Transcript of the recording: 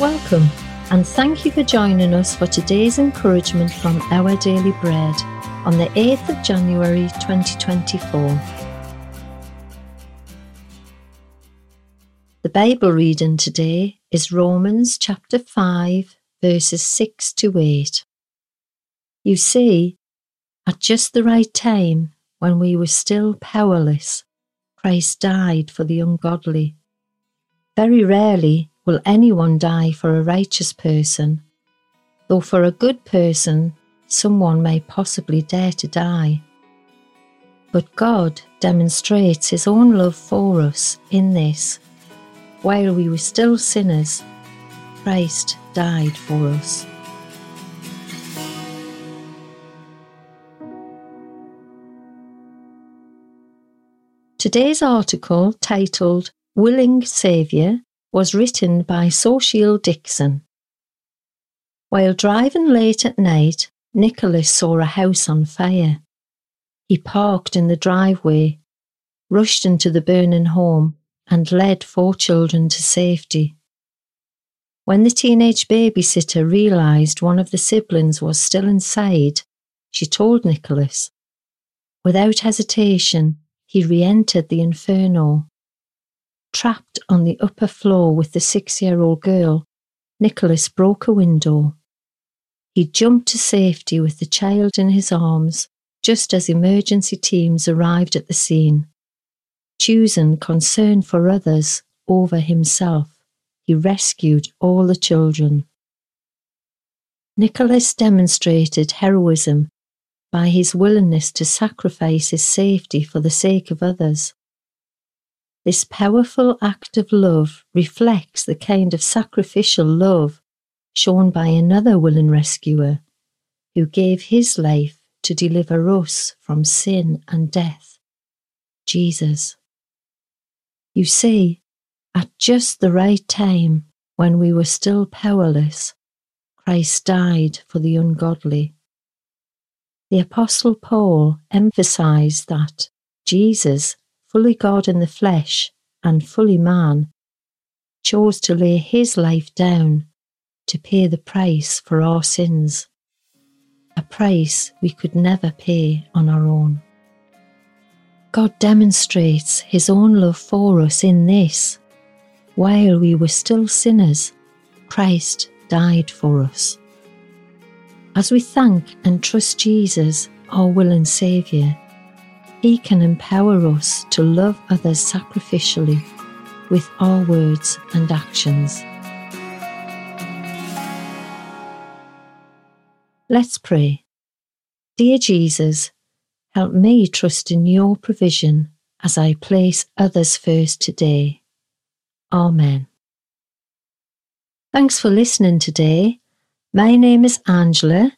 Welcome, and thank you for joining us for today's encouragement from Our Daily Bread on the 8th of January 2024. The Bible reading today is Romans chapter 5, verses 6 to 8. You see, at just the right time, when we were still powerless, Christ died for the ungodly. Very rarely will anyone die for a righteous person, though for a good person, someone may possibly dare to die. But God demonstrates His own love for us in this. While we were still sinners, Christ died for us. Today's article, titled Willing Saviour, was written by Xochitl Dixon. While driving late at night, Nicholas saw a house on fire. He parked in the driveway, rushed into the burning home, and led four children to safety. When the teenage babysitter realised one of the siblings was still inside, she told Nicholas. Without hesitation, he re entered the inferno Trapped on the upper floor with the six year old girl, Nicholas broke a window. He jumped to safety with the child in his arms just as emergency teams arrived at the scene. Choosing concern for others over himself, he rescued all the children. Nicholas demonstrated heroism by his willingness to sacrifice his safety for the sake of others. This powerful act of love reflects the kind of sacrificial love shown by another willing rescuer who gave his life to deliver us from sin and death Jesus. You see, at just the right time, when we were still powerless, Christ died for the ungodly. The Apostle Paul emphasized that Jesus fully God in the flesh and fully man, chose to lay his life down to pay the price for our sins, a price we could never pay on our own. God demonstrates his own love for us in this. While we were still sinners, Christ died for us. As we thank and trust Jesus, our willing Saviour, he can empower us to love others sacrificially with our words and actions. Let's pray. Dear Jesus, help me trust in your provision as I place others first today. Amen. Thanks for listening today. My name is Angela